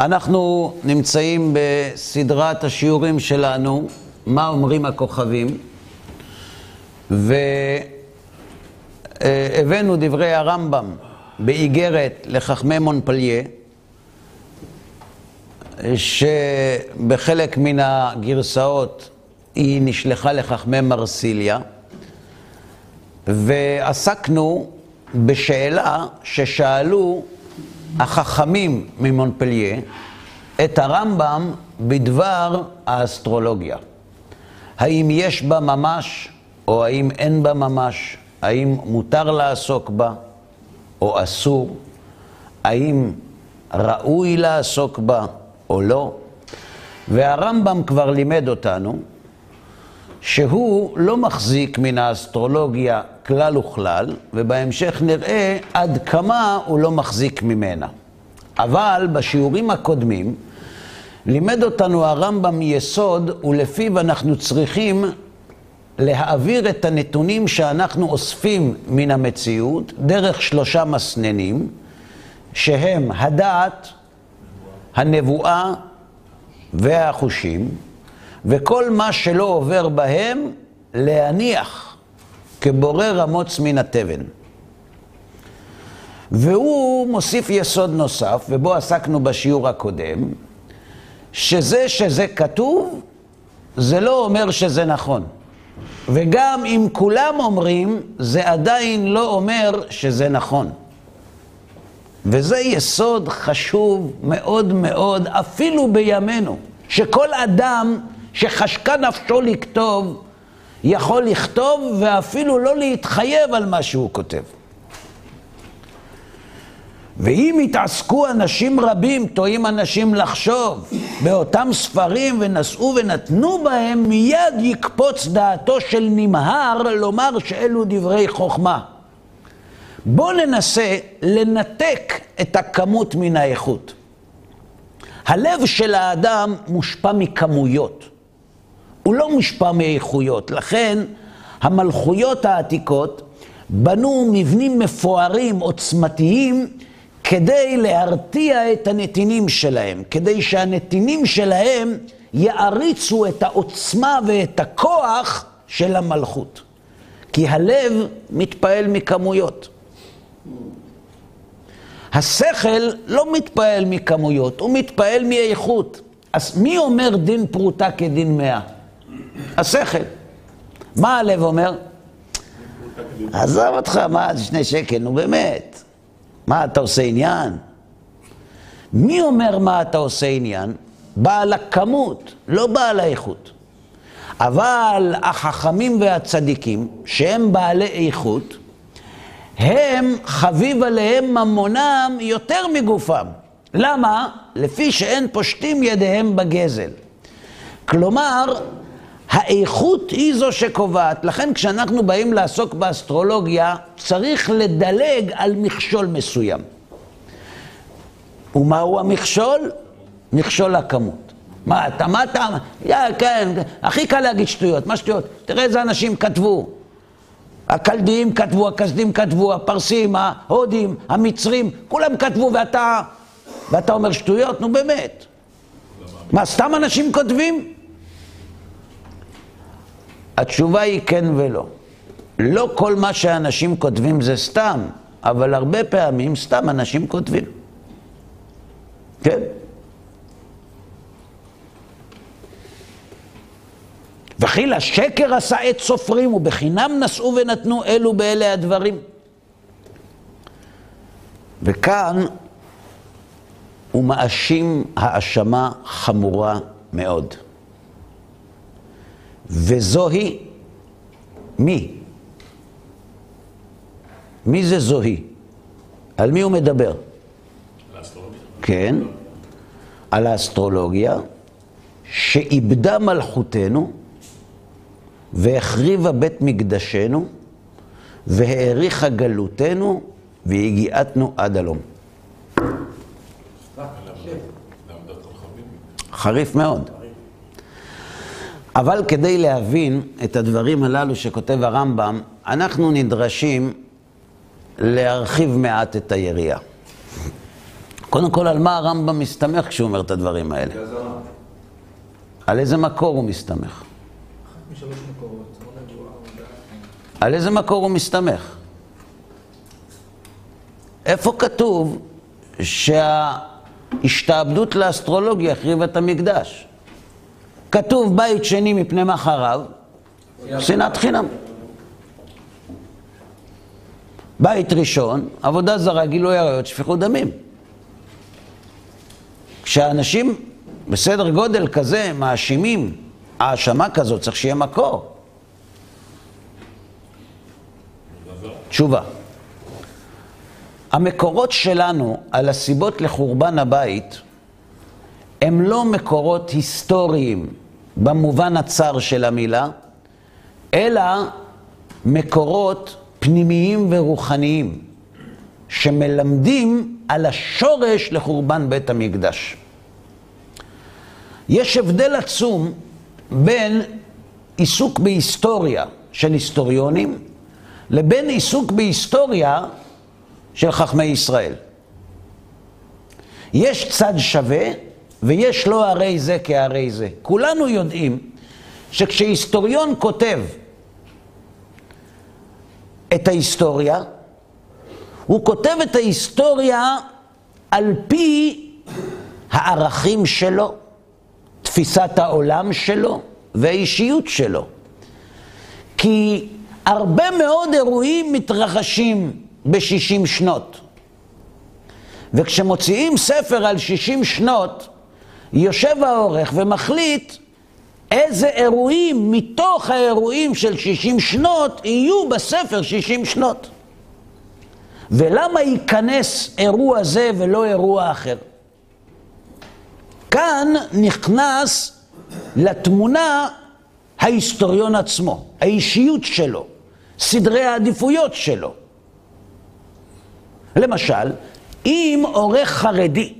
אנחנו נמצאים בסדרת השיעורים שלנו, מה אומרים הכוכבים, והבאנו דברי הרמב"ם באיגרת לחכמי מונפליה, שבחלק מן הגרסאות היא נשלחה לחכמי מרסיליה, ועסקנו בשאלה ששאלו החכמים ממונפליה את הרמב"ם בדבר האסטרולוגיה. האם יש בה ממש או האם אין בה ממש? האם מותר לעסוק בה או אסור? האם ראוי לעסוק בה או לא? והרמב"ם כבר לימד אותנו שהוא לא מחזיק מן האסטרולוגיה כלל וכלל, ובהמשך נראה עד כמה הוא לא מחזיק ממנה. אבל בשיעורים הקודמים לימד אותנו הרמב"ם יסוד, ולפיו אנחנו צריכים להעביר את הנתונים שאנחנו אוספים מן המציאות דרך שלושה מסננים, שהם הדעת, הנבואה והחושים, וכל מה שלא עובר בהם, להניח כבורר המוץ מן התבן. והוא מוסיף יסוד נוסף, ובו עסקנו בשיעור הקודם, שזה שזה כתוב, זה לא אומר שזה נכון. וגם אם כולם אומרים, זה עדיין לא אומר שזה נכון. וזה יסוד חשוב מאוד מאוד, אפילו בימינו, שכל אדם שחשקה נפשו לכתוב, יכול לכתוב ואפילו לא להתחייב על מה שהוא כותב. ואם יתעסקו אנשים רבים, טועים אנשים לחשוב באותם ספרים ונשאו ונתנו בהם, מיד יקפוץ דעתו של נמהר לומר שאלו דברי חוכמה. בואו ננסה לנתק את הכמות מן האיכות. הלב של האדם מושפע מכמויות. הוא לא מושפע מאיכויות. לכן המלכויות העתיקות בנו מבנים מפוארים, עוצמתיים, כדי להרתיע את הנתינים שלהם, כדי שהנתינים שלהם יעריצו את העוצמה ואת הכוח של המלכות. כי הלב מתפעל מכמויות. השכל לא מתפעל מכמויות, הוא מתפעל מאיכות. אז מי אומר דין פרוטה כדין מאה? השכל. מה הלב אומר? עזוב אותך, מה זה שני שקל, נו באמת. מה, אתה עושה עניין? מי אומר מה אתה עושה עניין? בעל הכמות, לא בעל האיכות. אבל החכמים והצדיקים, שהם בעלי איכות, הם חביב עליהם ממונם יותר מגופם. למה? לפי שאין פושטים ידיהם בגזל. כלומר, האיכות היא זו שקובעת. לכן כשאנחנו באים לעסוק באסטרולוגיה, צריך לדלג על מכשול מסוים. ומהו המכשול? מכשול הכמות. מה, אתה, מה אתה, יא, כן, הכי קל להגיד שטויות, מה שטויות? תראה איזה אנשים כתבו. הקלדיים כתבו, הכסדים כתבו, הפרסים, ההודים, המצרים, כולם כתבו ואתה, ואתה אומר שטויות? נו באמת. מה, סתם אנשים כותבים? התשובה היא כן ולא. לא כל מה שאנשים כותבים זה סתם, אבל הרבה פעמים סתם אנשים כותבים. כן? וכי לשקר עשה עת סופרים, ובחינם נשאו ונתנו אלו באלה הדברים. וכאן הוא מאשים האשמה חמורה מאוד. וזוהי מי? מי זה זוהי? על מי הוא מדבר? על האסטרולוגיה. כן, על האסטרולוגיה שאיבדה מלכותנו והחריבה בית מקדשנו והאריכה גלותנו והגיעתנו עד הלום. חריף מאוד. אבל כדי להבין את הדברים הללו שכותב הרמב"ם, אנחנו נדרשים להרחיב מעט את היריעה. קודם כל, על מה הרמב"ם מסתמך כשהוא אומר את הדברים האלה? על איזה מקור הוא מסתמך? על איזה מקור הוא מסתמך? איפה כתוב שההשתעבדות לאסטרולוגיה החריבה את המקדש? כתוב בית שני מפני מחריו, שנאת חינם. בית ראשון, עבודה זרה, גילוי עריות, שפיכות דמים. כשאנשים בסדר גודל כזה מאשימים האשמה כזאת, צריך שיהיה מקור. תשובה. המקורות שלנו על הסיבות לחורבן הבית הם לא מקורות היסטוריים במובן הצר של המילה, אלא מקורות פנימיים ורוחניים שמלמדים על השורש לחורבן בית המקדש. יש הבדל עצום בין עיסוק בהיסטוריה של היסטוריונים לבין עיסוק בהיסטוריה של חכמי ישראל. יש צד שווה ויש לא הרי זה כהרי זה. כולנו יודעים שכשהיסטוריון כותב את ההיסטוריה, הוא כותב את ההיסטוריה על פי הערכים שלו, תפיסת העולם שלו והאישיות שלו. כי הרבה מאוד אירועים מתרחשים ב-60 שנות. וכשמוציאים ספר על 60 שנות, יושב העורך ומחליט איזה אירועים מתוך האירועים של 60 שנות יהיו בספר 60 שנות. ולמה ייכנס אירוע זה ולא אירוע אחר? כאן נכנס לתמונה ההיסטוריון עצמו, האישיות שלו, סדרי העדיפויות שלו. למשל, אם עורך חרדי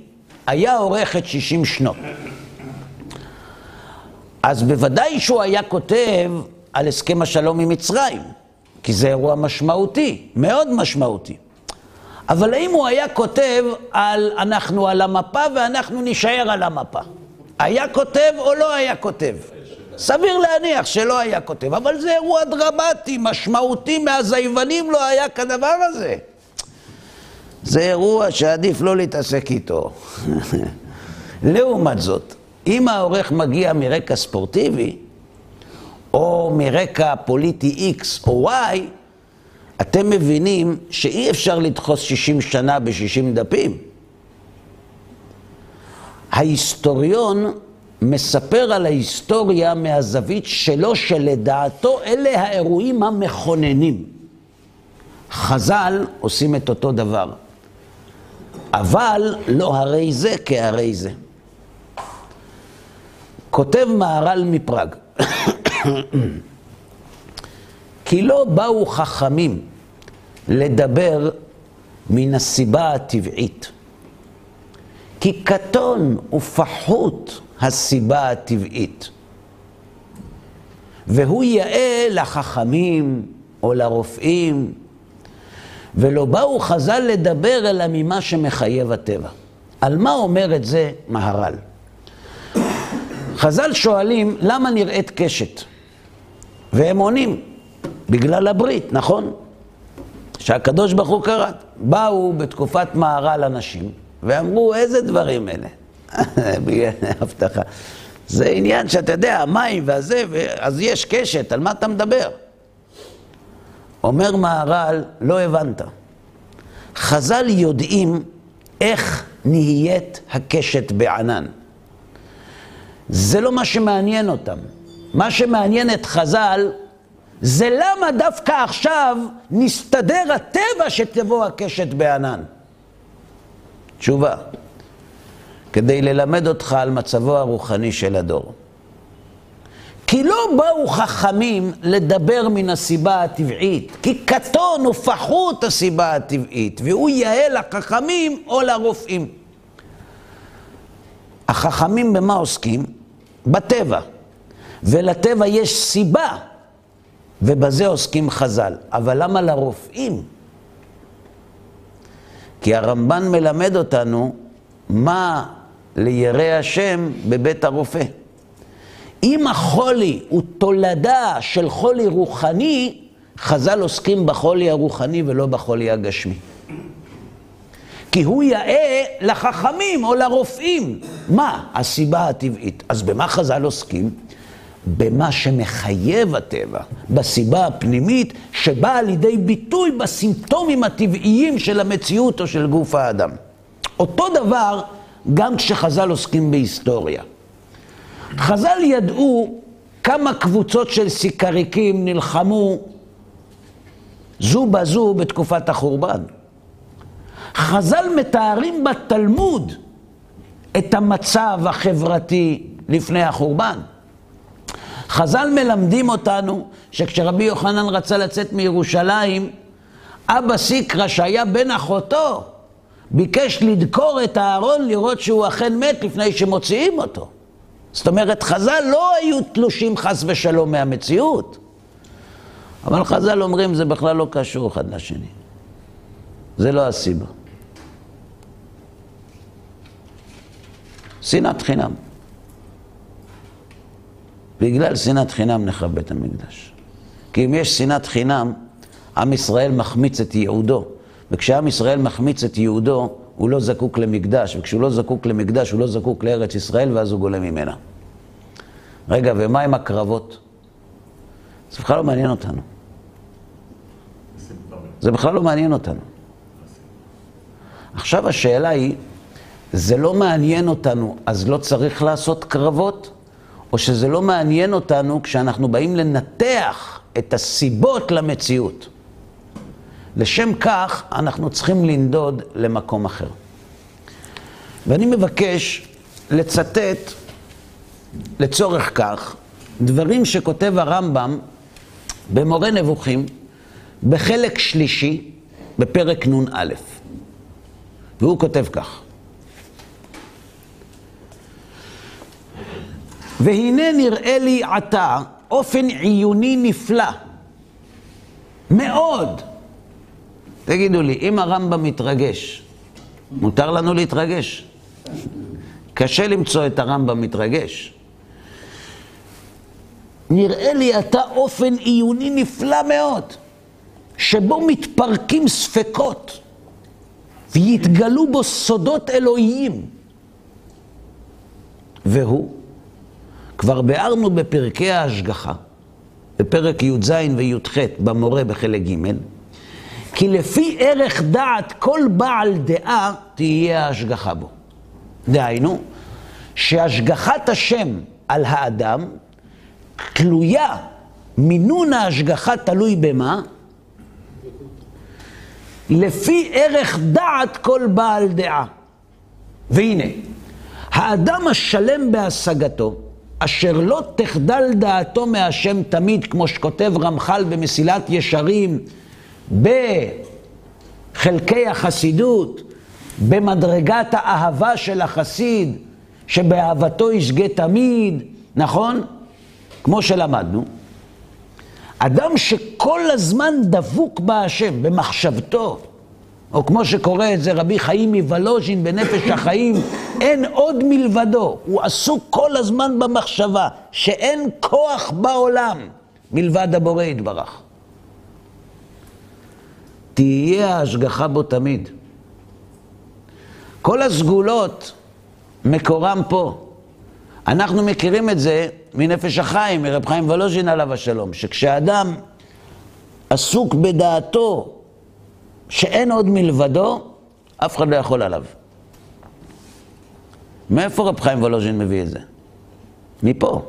היה עורך את 60 שנות, אז בוודאי שהוא היה כותב על הסכם השלום עם מצרים, כי זה אירוע משמעותי, מאוד משמעותי. אבל האם הוא היה כותב על אנחנו על המפה ואנחנו נישאר על המפה? היה כותב או לא היה כותב? סביר להניח שלא היה כותב, אבל זה אירוע דרמטי, משמעותי, מאז היוונים לא היה כדבר הזה. זה אירוע שעדיף לא להתעסק איתו. לעומת זאת, אם העורך מגיע מרקע ספורטיבי, או מרקע פוליטי X או Y, אתם מבינים שאי אפשר לדחוס 60 שנה ב-60 דפים. ההיסטוריון מספר על ההיסטוריה מהזווית שלו, שלדעתו אלה האירועים המכוננים. חז"ל עושים את אותו דבר. אבל לא הרי זה כהרי זה. כותב מהר"ל מפראג, כי לא באו חכמים לדבר מן הסיבה הטבעית. כי קטון ופחות הסיבה הטבעית. והוא יאה לחכמים או לרופאים, ולא באו חז"ל לדבר אלא ממה שמחייב הטבע. על מה אומר את זה מהר"ל? חז"ל שואלים, למה נראית קשת? והם עונים, בגלל הברית, נכון? שהקדוש ברוך הוא קרא. באו בתקופת מהר"ל אנשים ואמרו, איזה דברים אלה? בגלל הבטחה. זה עניין שאתה יודע, המים והזה, אז יש קשת, על מה אתה מדבר? אומר מהר"ל, לא הבנת. חז"ל יודעים איך נהיית הקשת בענן. זה לא מה שמעניין אותם. מה שמעניין את חז"ל זה למה דווקא עכשיו נסתדר הטבע שתבוא הקשת בענן. תשובה, כדי ללמד אותך על מצבו הרוחני של הדור. כי לא באו חכמים לדבר מן הסיבה הטבעית, כי קטון ופחות הסיבה הטבעית, והוא יאה לחכמים או לרופאים. החכמים במה עוסקים? בטבע. ולטבע יש סיבה, ובזה עוסקים חז"ל. אבל למה לרופאים? כי הרמב"ן מלמד אותנו מה לירא השם בבית הרופא. אם החולי הוא תולדה של חולי רוחני, חז"ל עוסקים בחולי הרוחני ולא בחולי הגשמי. כי הוא יאה לחכמים או לרופאים. מה הסיבה הטבעית? אז במה חז"ל עוסקים? במה שמחייב הטבע, בסיבה הפנימית שבאה לידי ביטוי בסימפטומים הטבעיים של המציאות או של גוף האדם. אותו דבר גם כשחז"ל עוסקים בהיסטוריה. חז"ל ידעו כמה קבוצות של סיקריקים נלחמו זו בזו בתקופת החורבן. חז"ל מתארים בתלמוד את המצב החברתי לפני החורבן. חז"ל מלמדים אותנו שכשרבי יוחנן רצה לצאת מירושלים, אבא סיקרא שהיה בן אחותו, ביקש לדקור את הארון לראות שהוא אכן מת לפני שמוציאים אותו. זאת אומרת, חז"ל לא היו תלושים חס ושלום מהמציאות. אבל חז"ל אומרים, זה בכלל לא קשור אחד לשני. זה לא הסיבה. שנאת חינם. בגלל שנאת חינם נחרב בית המקדש. כי אם יש שנאת חינם, עם ישראל מחמיץ את ייעודו. וכשעם ישראל מחמיץ את ייעודו, הוא לא זקוק למקדש, וכשהוא לא זקוק למקדש, הוא לא זקוק לארץ ישראל, ואז הוא גולה ממנה. רגע, ומה עם הקרבות? זה בכלל לא מעניין אותנו. זה בכלל לא מעניין אותנו. עכשיו השאלה היא, זה לא מעניין אותנו, אז לא צריך לעשות קרבות? או שזה לא מעניין אותנו כשאנחנו באים לנתח את הסיבות למציאות. לשם כך אנחנו צריכים לנדוד למקום אחר. ואני מבקש לצטט לצורך כך דברים שכותב הרמב"ם במורה נבוכים בחלק שלישי בפרק נ"א. והוא כותב כך: והנה נראה לי עתה אופן עיוני נפלא, מאוד. תגידו לי, אם הרמב"ם מתרגש, מותר לנו להתרגש? קשה למצוא את הרמב"ם מתרגש. נראה לי עתה אופן עיוני נפלא מאוד, שבו מתפרקים ספקות ויתגלו בו סודות אלוהיים. והוא כבר ביארנו בפרקי ההשגחה, בפרק י"ז וי"ח במורה בחלק ג', כי לפי ערך דעת כל בעל דעה תהיה ההשגחה בו. דהיינו, שהשגחת השם על האדם תלויה, מינון ההשגחה תלוי במה? לפי ערך דעת כל בעל דעה. והנה, האדם השלם בהשגתו, אשר לא תחדל דעתו מהשם תמיד, כמו שכותב רמח"ל במסילת ישרים, בחלקי החסידות, במדרגת האהבה של החסיד, שבאהבתו ישגה תמיד, נכון? כמו שלמדנו. אדם שכל הזמן דבוק בהשם, במחשבתו, או כמו שקורא את זה רבי חיים מוולוז'ין בנפש החיים, אין עוד מלבדו. הוא עסוק כל הזמן במחשבה שאין כוח בעולם מלבד הבורא יתברך. תהיה ההשגחה בו תמיד. כל הסגולות, מקורם פה. אנחנו מכירים את זה מנפש החיים, מרב חיים וולוז'ין עליו השלום, שכשאדם עסוק בדעתו שאין עוד מלבדו, אף אחד לא יכול עליו. מאיפה רב חיים וולוז'ין מביא את זה? מפה.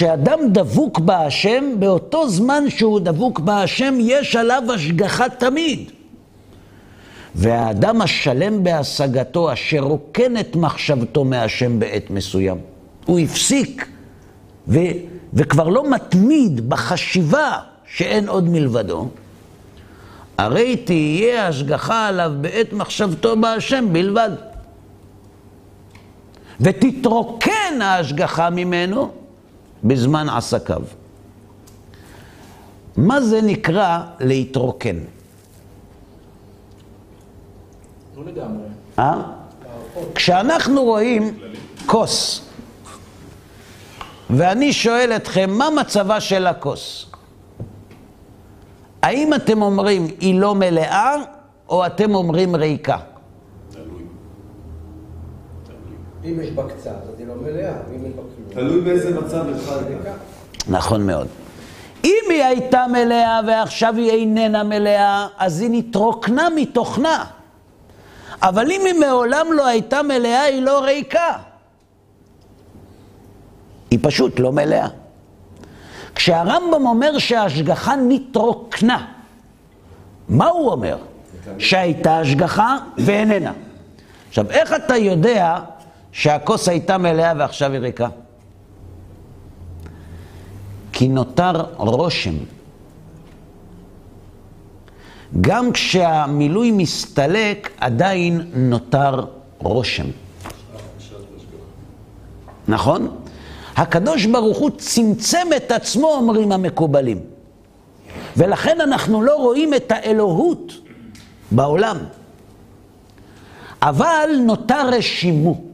כשאדם דבוק בהשם, באותו זמן שהוא דבוק בהשם, יש עליו השגחה תמיד. והאדם השלם בהשגתו, אשר רוקן את מחשבתו מהשם בעת מסוים, הוא הפסיק ו, וכבר לא מתמיד בחשיבה שאין עוד מלבדו, הרי תהיה השגחה עליו בעת מחשבתו בהשם בלבד. ותתרוקן ההשגחה ממנו בזמן עסקיו. מה זה נקרא להתרוקן? לא לגמרי. אה? כשאנחנו רואים כוס, ואני שואל אתכם, מה מצבה של הכוס? האם אתם אומרים היא לא מלאה, או אתם אומרים ריקה? אם יש בה קצת, אז היא לא מלאה, אם יש בה כלום. תלוי באיזה מצב התחלת. נכון מאוד. אם היא הייתה מלאה ועכשיו היא איננה מלאה, אז היא נתרוקנה מתוכנה. אבל אם היא מעולם לא הייתה מלאה, היא לא ריקה. היא פשוט לא מלאה. כשהרמב"ם אומר שההשגחה נתרוקנה, מה הוא אומר? שהייתה השגחה ואיננה. עכשיו, איך אתה יודע שהכוס הייתה מלאה ועכשיו היא ריקה? כי נותר רושם. גם כשהמילוי מסתלק, עדיין נותר רושם. נכון? הקדוש ברוך הוא צמצם את עצמו, אומרים המקובלים. ולכן אנחנו לא רואים את האלוהות בעולם. אבל נותר רשימו.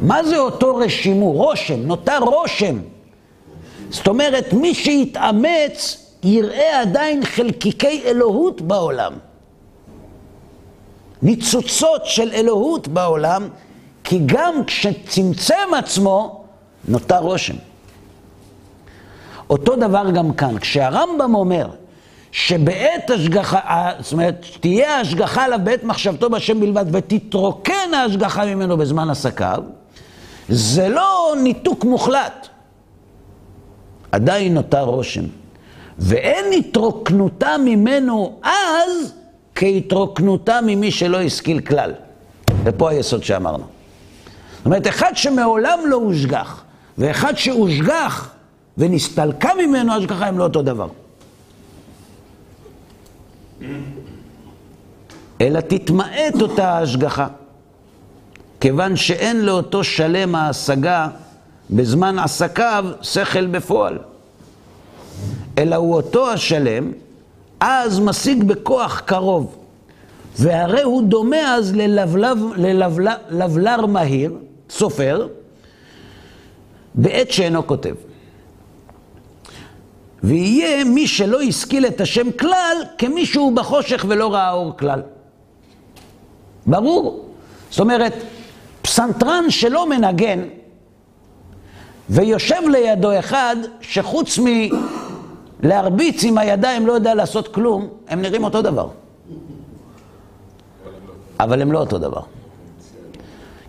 מה זה אותו רשימו? רושם, נותר רושם. זאת אומרת, מי שיתאמץ יראה עדיין חלקיקי אלוהות בעולם. ניצוצות של אלוהות בעולם, כי גם כשצמצם עצמו, נותר רושם. אותו דבר גם כאן, כשהרמב"ם אומר שבעת השגחה, זאת אומרת, תהיה ההשגחה עליו בעת מחשבתו בשם בלבד ותתרוקן ההשגחה ממנו בזמן עסקיו, זה לא ניתוק מוחלט. עדיין נותר רושם. ואין התרוקנותה ממנו אז כהתרוקנותה ממי שלא השכיל כלל. ופה היסוד שאמרנו. זאת אומרת, אחד שמעולם לא הושגח, ואחד שהושגח ונסתלקה ממנו השגחה, הם לא אותו דבר. אלא תתמעט אותה ההשגחה, כיוון שאין לאותו שלם ההשגה בזמן עסקיו שכל בפועל. אלא הוא אותו השלם, אז משיג בכוח קרוב. והרי הוא דומה אז ללבלב, ללבלר מהיר, סופר, בעת שאינו כותב. ויהיה מי שלא השכיל את השם כלל, כמי שהוא בחושך ולא ראה אור כלל. ברור. זאת אומרת, פסנתרן שלא מנגן, ויושב לידו אחד שחוץ מלהרביץ עם הידיים לא יודע לעשות כלום, הם נראים אותו דבר. אבל הם לא אותו דבר.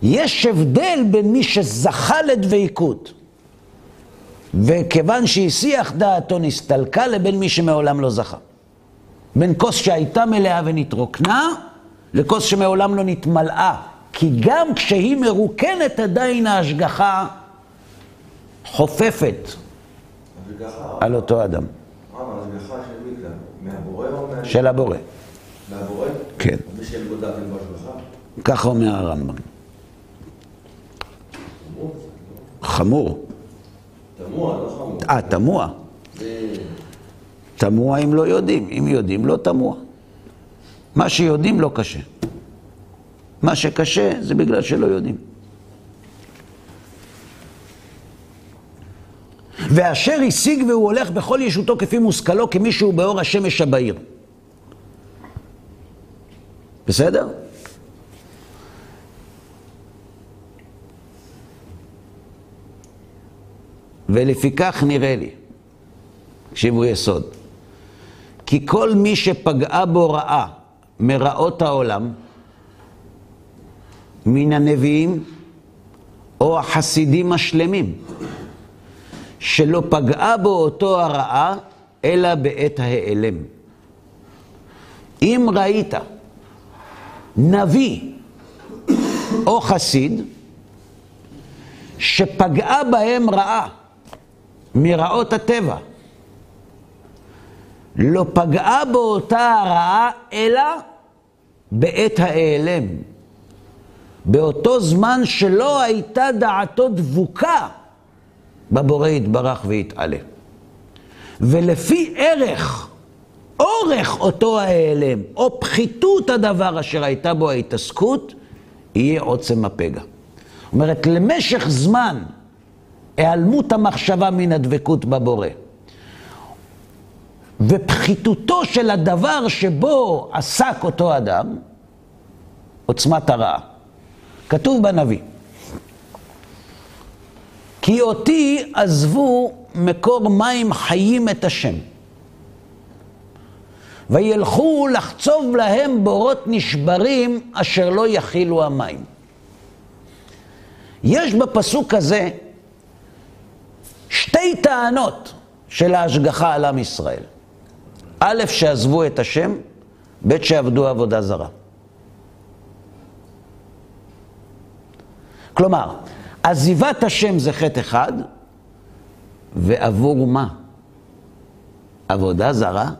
יש הבדל בין מי שזכה לדבקות, וכיוון שהסיח דעתו נסתלקה, לבין מי שמעולם לא זכה. בין כוס שהייתה מלאה ונתרוקנה, לכוס שמעולם לא נתמלאה. כי גם כשהיא מרוקנת עדיין ההשגחה חופפת על אותו אדם. ההשגחה של הבורא. מהבורא? כן. ככה אומר הרמב"ם. חמור. תמוה, לא חמור. אה, תמוה. תמוה אם לא יודעים. אם יודעים, לא תמוה. מה שיודעים לא קשה. מה שקשה זה בגלל שלא יודעים. ואשר השיג והוא הולך בכל ישותו כפי מושכלו, כמי שהוא באור השמש הבהיר. בסדר? ולפיכך נראה לי, תקשיבו יסוד, כי כל מי שפגעה בו רעה מרעות העולם, מן הנביאים או החסידים השלמים, שלא פגעה בו אותו הרעה, אלא בעת ההיעלם. אם ראית נביא או חסיד שפגעה בהם רעה מרעות הטבע, לא פגעה בו אותה הרעה, אלא בעת ההיעלם. באותו זמן שלא הייתה דעתו דבוקה בבורא יתברך ויתעלה. ולפי ערך, אורך אותו ההיעלם, או פחיתות הדבר אשר הייתה בו ההתעסקות, יהיה עוצם הפגע. זאת אומרת, למשך זמן היעלמות המחשבה מן הדבקות בבורא. ופחיתותו של הדבר שבו עסק אותו אדם, עוצמת הרעה. כתוב בנביא, כי אותי עזבו מקור מים חיים את השם, וילכו לחצוב להם בורות נשברים אשר לא יכילו המים. יש בפסוק הזה שתי טענות של ההשגחה על עם ישראל. א', שעזבו את השם, ב', שעבדו עבודה זרה. כלומר, עזיבת השם זה חטא אחד, ועבור מה? עבודה זרה?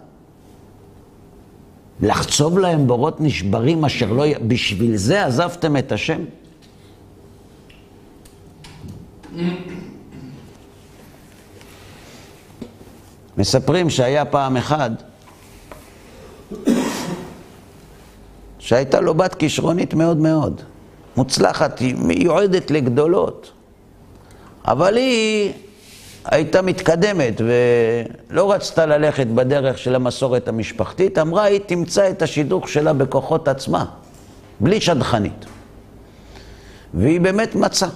לחצוב להם בורות נשברים אשר לא... בשביל זה עזבתם את השם? מספרים שהיה פעם אחד שהייתה לו בת כישרונית מאוד מאוד, מוצלחת, היא מיועדת לגדולות, אבל היא הייתה מתקדמת ולא רצתה ללכת בדרך של המסורת המשפחתית, אמרה היא תמצא את השידוך שלה בכוחות עצמה, בלי שדכנית. והיא באמת מצאה.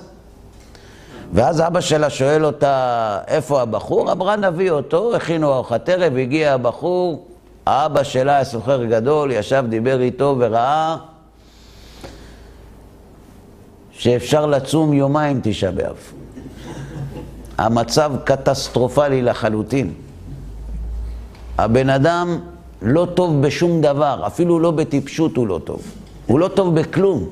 ואז אבא שלה שואל אותה, איפה הבחור? אמרה, נביא אותו, הכינו ארוחת ערב, הגיע הבחור, האבא שלה היה סוחר גדול, ישב, דיבר איתו וראה שאפשר לצום יומיים תשעה באב. המצב קטסטרופלי לחלוטין. הבן אדם לא טוב בשום דבר, אפילו לא בטיפשות הוא לא טוב. הוא לא טוב בכלום.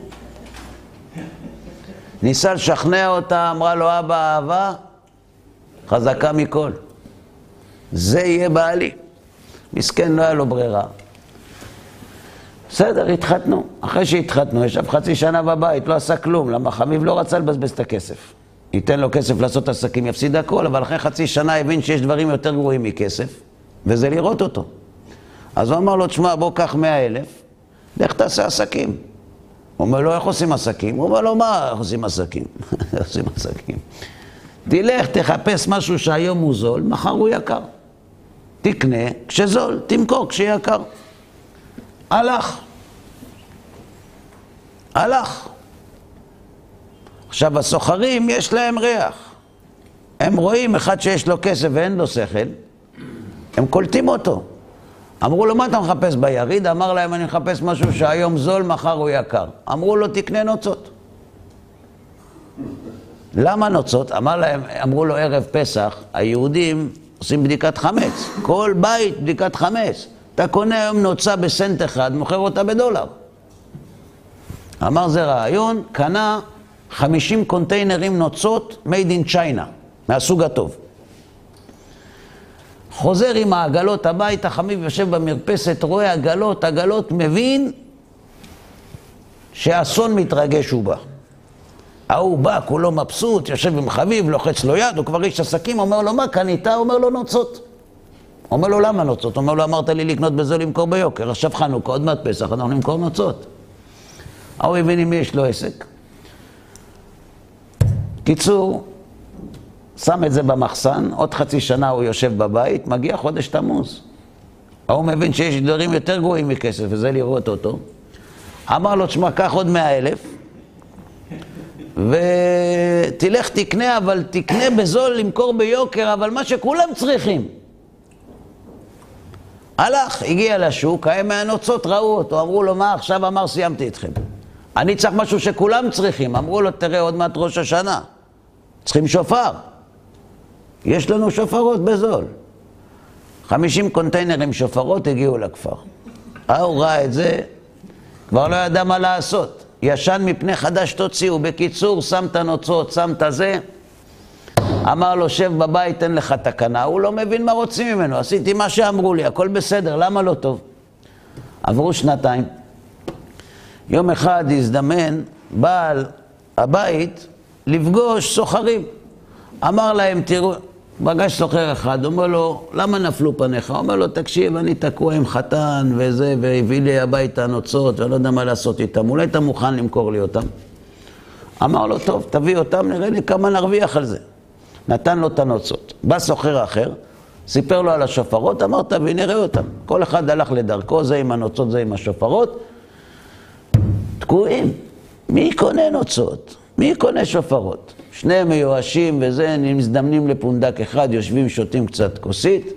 ניסה לשכנע אותה, אמרה לו, אבא, אהבה חזקה מכל. זה יהיה בעלי. מסכן, לא היה לו ברירה. בסדר, התחתנו. אחרי שהתחתנו, ישב חצי שנה בבית, לא עשה כלום, למה חביב לא רצה לבזבז את הכסף. ייתן לו כסף לעשות עסקים, יפסיד הכל, אבל אחרי חצי שנה הבין שיש דברים יותר גרועים מכסף, וזה לראות אותו. אז הוא אמר לו, תשמע, בוא קח מאה אלף, לך תעשה עסקים. הוא אומר לו, איך עושים עסקים? הוא אומר לו, מה איך עושים עסקים? איך עושים עסקים? תלך, תחפש משהו שהיום הוא זול, מחר הוא יקר. תקנה כשזול, תמכור כשיקר. הלך. הלך. עכשיו, הסוחרים, יש להם ריח. הם רואים אחד שיש לו כסף ואין לו שכל, הם קולטים אותו. אמרו לו, מה אתה מחפש ביריד? אמר להם, אני מחפש משהו שהיום זול, מחר הוא יקר. אמרו לו, תקנה נוצות. למה נוצות? אמר להם, אמרו לו, ערב פסח, היהודים עושים בדיקת חמץ. כל בית בדיקת חמץ. אתה קונה היום נוצה בסנט אחד, מוכר אותה בדולר. אמר זה רעיון, קנה 50 קונטיינרים נוצות made in China, מהסוג הטוב. חוזר עם העגלות הביתה, חמיב יושב במרפסת, רואה עגלות, עגלות, מבין שאסון מתרגש הוא בא. ההוא בא, כולו מבסוט, יושב עם חביב, לוחץ לו יד, הוא כבר איש עסקים, אומר לו, מה קנית? אומר לו, נוצות. אומר לו, למה נוצות? אומר לו, אמרת לי לקנות בזול, למכור ביוקר. עכשיו חנוכה, עוד מעט פסח, אנחנו נמכור נוצות. ההוא הבין עם מי יש לו עסק. קיצור, שם את זה במחסן, עוד חצי שנה הוא יושב בבית, מגיע חודש תמוז. ההוא מבין שיש דברים יותר גרועים מכסף, וזה לראות אותו. אמר לו, תשמע, קח עוד מאה אלף, ותלך תקנה, אבל תקנה בזול, למכור ביוקר, אבל מה שכולם צריכים. הלך, הגיע לשוק, ההם מהנוצות ראו אותו, אמרו לו, מה עכשיו אמר, סיימתי אתכם. אני צריך משהו שכולם צריכים. אמרו לו, תראה, עוד מעט ראש השנה. צריכים שופר. יש לנו שופרות בזול. 50 קונטיינר עם שופרות הגיעו לכפר. ההוא ראה את זה, כבר לא ידע מה לעשות. ישן מפני חדש תוציאו. בקיצור, שם את הנוצות, שם את הזה. אמר לו, שב בבית, תן לך תקנה. הוא לא מבין מה רוצים ממנו. עשיתי מה שאמרו לי, הכל בסדר, למה לא טוב? עברו שנתיים. יום אחד הזדמן בעל הבית לפגוש סוחרים. אמר להם, תראו, פגש סוחר אחד, אומר לו, למה נפלו פניך? אומר לו, תקשיב, אני תקוע עם חתן וזה, והביא לי הביתה נוצות, ואני לא יודע מה לעשות איתם, אולי אתה מוכן למכור לי אותם? אמר לו, טוב, תביא אותם, נראה לי כמה נרוויח על זה. נתן לו את הנוצות. בא סוחר אחר, סיפר לו על השופרות, אמר, תביא, נראה אותם. כל אחד הלך לדרכו, זה עם הנוצות, זה עם השופרות. תקועים. מי קונה נוצות? מי קונה שופרות? שניהם מיואשים וזה, מזדמנים לפונדק אחד, יושבים, שותים קצת כוסית.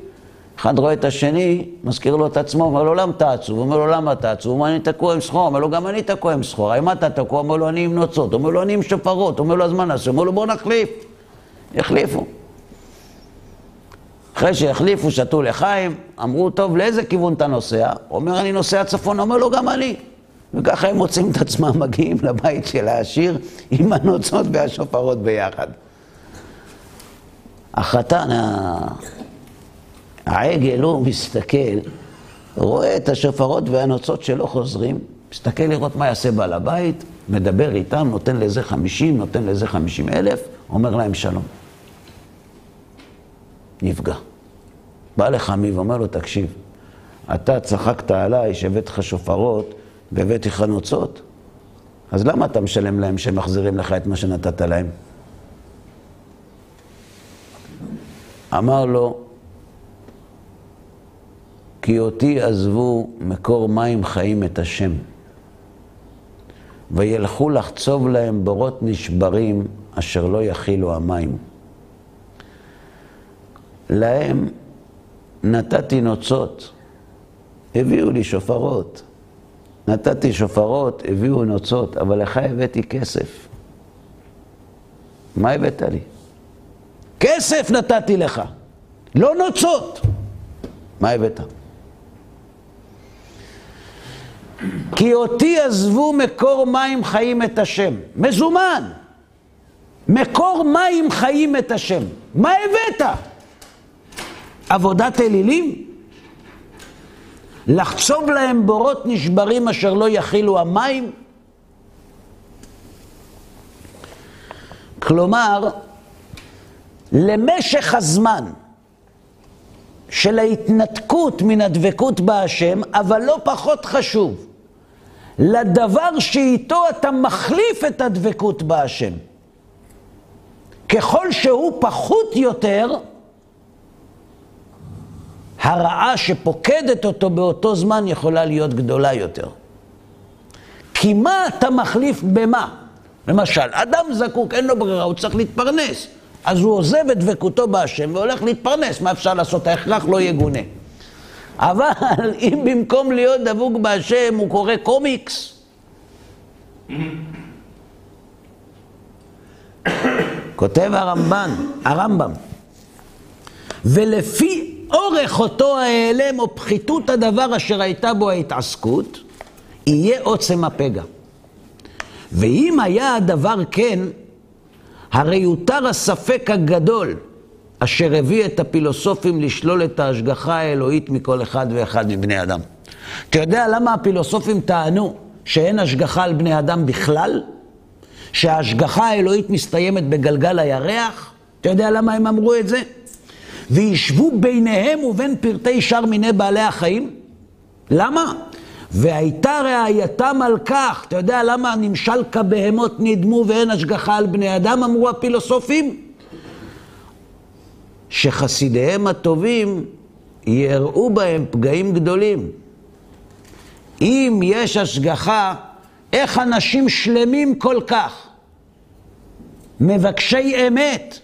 אחד רואה את השני, מזכיר לו את עצמו, אומר לו, למה אתה עצוב? אומר לו, למה אתה עצוב? הוא אומר, אני תקוע עם סחורה. אומר לו, גם אני תקוע עם סחורה. עם אתה תקוע? אומר לו, אני עם נוצות. אומר לו, אני עם שופרות. אומר לו, אז מה נעשה? אומר לו, בוא נחליף. החליפו. אחרי שהחליפו, שתו לחיים, אמרו, טוב, לאיזה כיוון אתה נוסע? הוא אומר, אני נוסע צפון. אומר לו, גם אני. וככה הם מוצאים את עצמם מגיעים לבית של העשיר עם הנוצות והשופרות ביחד. החתן, העגל, הוא מסתכל, רואה את השופרות והנוצות שלו חוזרים, מסתכל לראות מה יעשה בעל הבית, מדבר איתם, נותן לזה חמישים, נותן לזה חמישים אלף, אומר להם שלום. נפגע. בא לחמי ואומר לו, תקשיב, אתה צחקת עליי שהבאת לך שופרות והבאתי לך נוצות, אז למה אתה משלם להם שהם מחזירים לך את מה שנתת להם? אמר לו, כי אותי עזבו מקור מים חיים את השם, וילכו לחצוב להם בורות נשברים אשר לא יכילו המים. להם נתתי נוצות, הביאו לי שופרות. נתתי שופרות, הביאו נוצות, אבל לך הבאתי כסף. מה הבאת לי? כסף נתתי לך, לא נוצות. מה הבאת? כי אותי עזבו מקור מים חיים את השם. מזומן. מקור מים חיים את השם. מה הבאת? עבודת אלילים? לחצוב להם בורות נשברים אשר לא יכילו המים? כלומר, למשך הזמן של ההתנתקות מן הדבקות בהשם, אבל לא פחות חשוב, לדבר שאיתו אתה מחליף את הדבקות בהשם. ככל שהוא פחות יותר, הרעה שפוקדת אותו באותו זמן יכולה להיות גדולה יותר. כי מה אתה מחליף במה? למשל, אדם זקוק, אין לו ברירה, הוא צריך להתפרנס. אז הוא עוזב את דבקותו בהשם והולך להתפרנס. מה אפשר לעשות? ההכרח לא יגונה. אבל אם במקום להיות דבוק בהשם הוא קורא קומיקס, כותב הרמב"ן, הרמב"ם, ולפי אורך אותו ההיעלם או פחיתות הדבר אשר הייתה בו ההתעסקות, יהיה עוצם הפגע. ואם היה הדבר כן, הרי יותר הספק הגדול אשר הביא את הפילוסופים לשלול את ההשגחה האלוהית מכל אחד ואחד מבני אדם. אתה יודע למה הפילוסופים טענו שאין השגחה על בני אדם בכלל? שההשגחה האלוהית מסתיימת בגלגל הירח? אתה יודע למה הם אמרו את זה? וישבו ביניהם ובין פרטי שאר מיני בעלי החיים? למה? והייתה ראייתם על כך, אתה יודע למה נמשל כבהמות נדמו ואין השגחה על בני אדם, אמרו הפילוסופים? שחסידיהם הטובים יראו בהם פגעים גדולים. אם יש השגחה, איך אנשים שלמים כל כך, מבקשי אמת,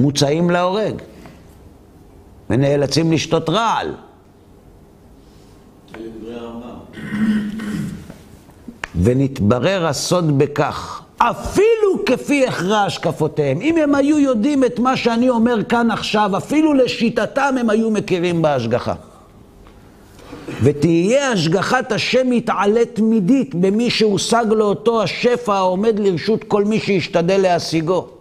מוצאים להורג ונאלצים לשתות רעל. ונתברר הסוד בכך, אפילו כפי הכרע השקפותיהם. אם הם היו יודעים את מה שאני אומר כאן עכשיו, אפילו לשיטתם הם היו מכירים בהשגחה. ותהיה השגחת השם מתעלה תמידית במי שהושג לו אותו השפע העומד לרשות כל מי שישתדל להשיגו.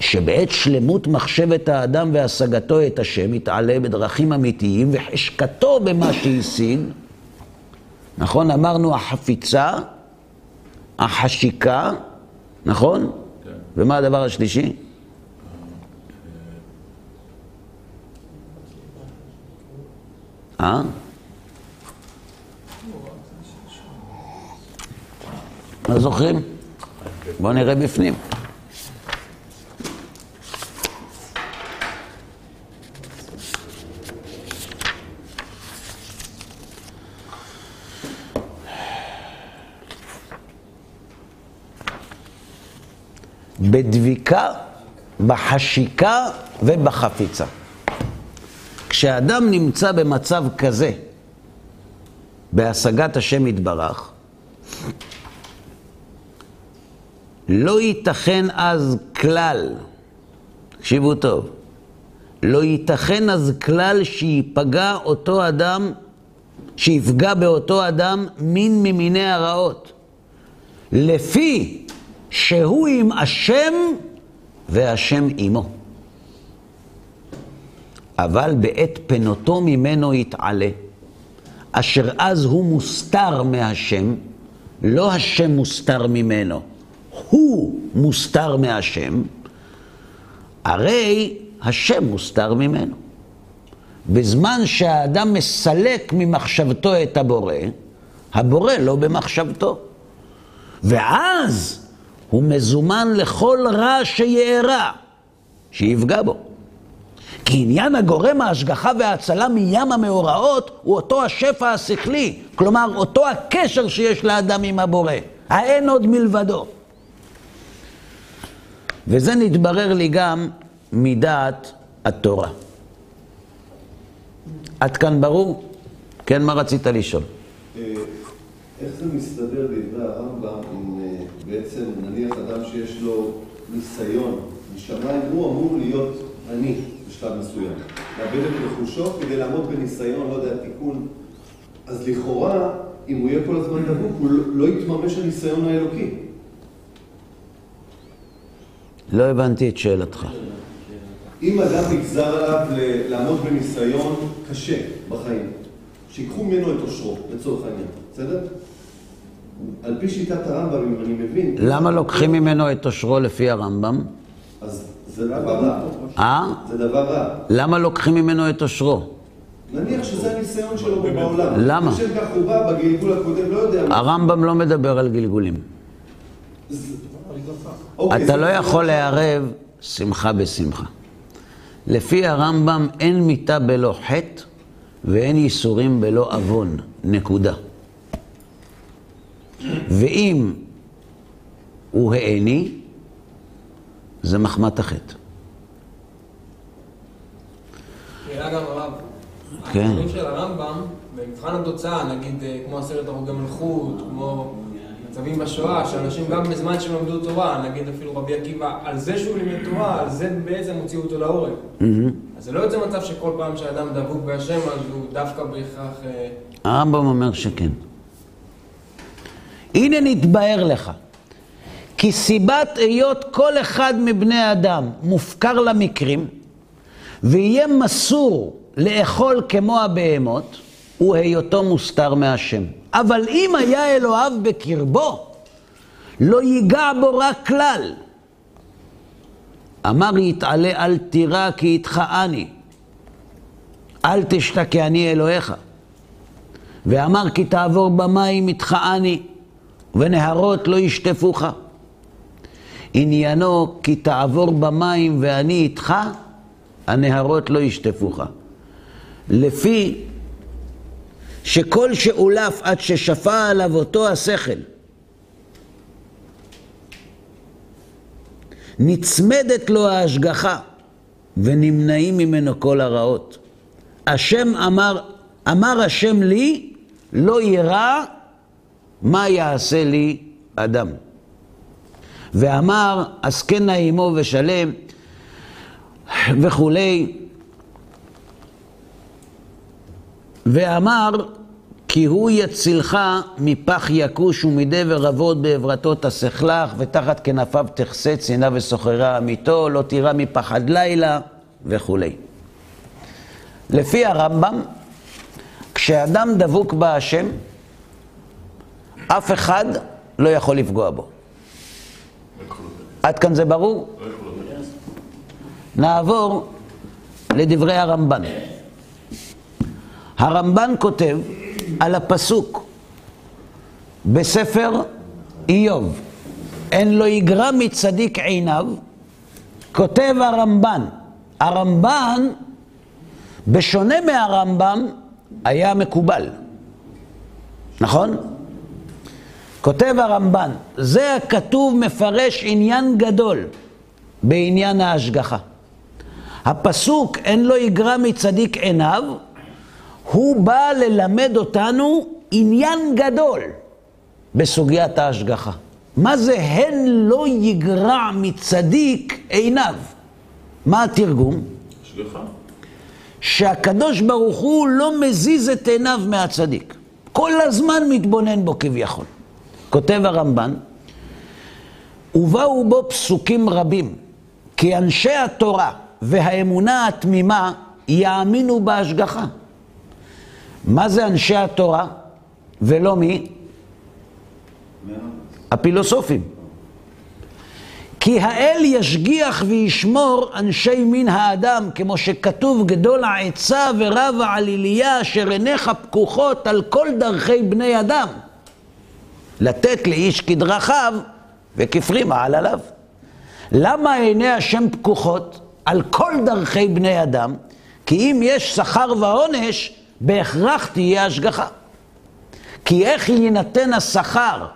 שבעת שלמות מחשבת האדם והשגתו את השם יתעלה בדרכים אמיתיים וחשקתו במה שהשיג. נכון? אמרנו החפיצה, החשיקה, נכון? כן. ומה הדבר השלישי? אה? לא זוכרים? בואו נראה בפנים. בדביקה, בחשיקה ובחפיצה. כשאדם נמצא במצב כזה, בהשגת השם יתברך, לא ייתכן אז כלל, תקשיבו טוב, לא ייתכן אז כלל שיפגע אותו אדם, שיפגע באותו אדם מין ממיני הרעות. לפי שהוא עם השם והשם עמו. אבל בעת פנותו ממנו יתעלה, אשר אז הוא מוסתר מהשם, לא השם מוסתר ממנו, הוא מוסתר מהשם, הרי השם מוסתר ממנו. בזמן שהאדם מסלק ממחשבתו את הבורא, הבורא לא במחשבתו. ואז הוא מזומן לכל רע שיארע, שיפגע בו. כי עניין הגורם ההשגחה וההצלה מים המאורעות הוא אותו השפע השכלי, כלומר אותו הקשר שיש לאדם עם הבורא, האין עוד מלבדו. וזה נתברר לי גם מדעת התורה. עד כאן ברור? כן, מה רצית לשאול? אה, איך זה מסתדר לדברי הרמב"ם אה, בעצם נניח אדם שיש לו ניסיון משמיים, הוא אמור להיות עני בשלב מסוים. לאבד את רכושו כדי לעמוד בניסיון, לא יודע, תיקון. אז לכאורה, אם הוא יהיה כל הזמן דבוק, הוא לא- לא יתממש הניסיון האלוקי. לא הבנתי את שאלתך. אם אדם נגזר עליו לעמוד בניסיון קשה בחיים, שיקחו ממנו את אושרו, לצורך העניין, בסדר? על פי שיטת הרמב"ם, אם אני מבין, למה לוקחים ממנו את עושרו לפי הרמב"ם? אז זה דבר רע. אה? זה דבר רע. למה לוקחים ממנו את עושרו? נניח שזה הניסיון שלו פה בעולם. למה? בשם כך הוא בא בגלגול הקודם, לא יודע. הרמב"ם לא מדבר על גלגולים. אוקיי, אתה זה- לא יכול לערב שמחה בשמחה. לפי הרמב"ם אין מיתה בלא חטא ואין ייסורים בלא עוון, נקודה. ואם הוא העני, זה מחמת החטא. שאלה גם הרב. כן. הדברים של הרמב"ם, במבחן התוצאה, נגיד אה, כמו עשרת הרוגי מלכות, כמו מצבים בשואה, שאנשים גם בזמן שהם למדו תורה, נגיד אפילו רבי עקיבא, על זה שהוא לימד תורה, על זה בעצם הוציאו אותו להורג. אז זה לא יוצא מצב שכל פעם שאדם דבוק בהשם, אז הוא דווקא בהכרח... אה, הרמב"ם אומר שכן. הנה נתבהר לך, כי סיבת היות כל אחד מבני אדם מופקר למקרים, ויהיה מסור לאכול כמו הבהמות, הוא היותו מוסתר מהשם. אבל אם היה אלוהיו בקרבו, לא ייגע בו רק כלל. אמר יתעלה אל תירא כי איתך אני, אל תשתא כי אני אלוהיך. ואמר כי תעבור במים איתך אני, ונהרות לא ישטפוך. עניינו כי תעבור במים ואני איתך, הנהרות לא ישטפוך. לפי שכל שאולף עד ששפע עליו אותו השכל, נצמדת לו ההשגחה, ונמנעים ממנו כל הרעות. השם אמר, אמר השם לי, לא יירא מה יעשה לי אדם. ואמר, עסקנה עמו ושלם, וכולי. ואמר, כי הוא יצילך מפח יכוש ומדבר רבות בעברתו תסכלך, ותחת כנפיו תכסה צינה וסוחרה עמיתו, לא תירא מפחד לילה, וכולי. לפי הרמב"ם, כשאדם דבוק בהשם, אף אחד לא יכול לפגוע בו. עד כאן זה ברור? נעבור לדברי הרמב"ן. הרמב"ן כותב על הפסוק בספר איוב, אין לו יגרע מצדיק עיניו, כותב הרמב"ן. הרמב"ן, בשונה מהרמב"ם, היה מקובל, נכון? כותב הרמב"ן, זה הכתוב מפרש עניין גדול בעניין ההשגחה. הפסוק אין לו יגרע מצדיק עיניו, הוא בא ללמד אותנו עניין גדול בסוגיית ההשגחה. מה זה הן לא יגרע מצדיק עיניו? מה התרגום? השגחה. שהקדוש ברוך הוא לא מזיז את עיניו מהצדיק. כל הזמן מתבונן בו כביכול. כותב הרמב"ן, ובאו בו פסוקים רבים, כי אנשי התורה והאמונה התמימה יאמינו בהשגחה. מה זה אנשי התורה ולא מי? הפילוסופים. כי האל ישגיח וישמור אנשי מין האדם, כמו שכתוב גדול העצה ורב העליליה, אשר עיניך פקוחות על כל דרכי בני אדם. לתת לאיש כדרכיו וכפרי מעל עליו. למה עיני השם פקוחות על כל דרכי בני אדם? כי אם יש שכר ועונש, בהכרח תהיה השגחה. כי איך יינתן השכר